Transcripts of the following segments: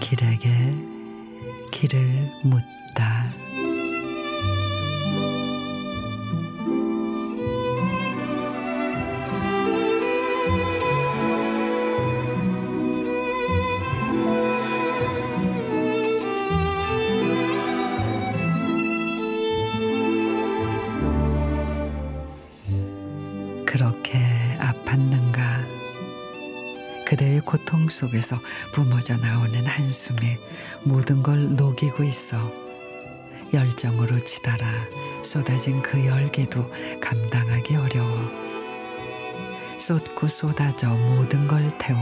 길에게 길을 묻다. 그렇게 아팠는가? 그대의 고통 속에서 뿜어져 나오는 한숨이 모든 걸 녹이고 있어 열정으로 치달아 쏟아진 그 열기도 감당하기 어려워 쏟고 쏟아져 모든 걸 태워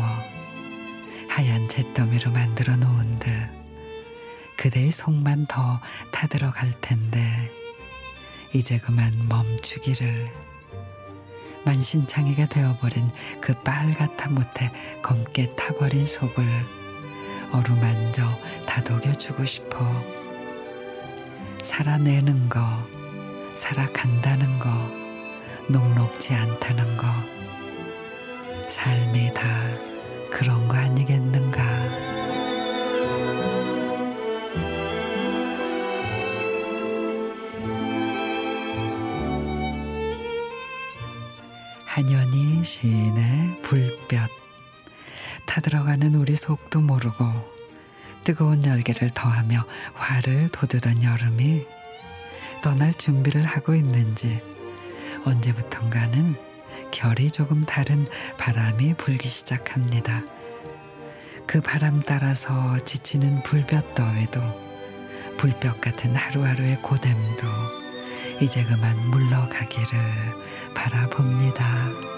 하얀 잿더미로 만들어 놓은 듯 그대의 속만 더 타들어갈 텐데 이제 그만 멈추기를 만신창이가 되어버린 그 빨갛다 못해 검게 타버린 속을 어루만져 다독여주고 싶어. 살아내는 거 살아간다는 거 녹록지 않다는 거 삶이 다 한연희 시인의 불볕 타들어가는 우리 속도 모르고 뜨거운 열기를 더하며 화를 돋우던 여름이 떠날 준비를 하고 있는지 언제부턴가는 결이 조금 다른 바람이 불기 시작합니다. 그 바람 따라서 지치는 불볕 더위도 불볕 같은 하루하루의 고됨도 이제 그만 물러가기를 바라봅니다.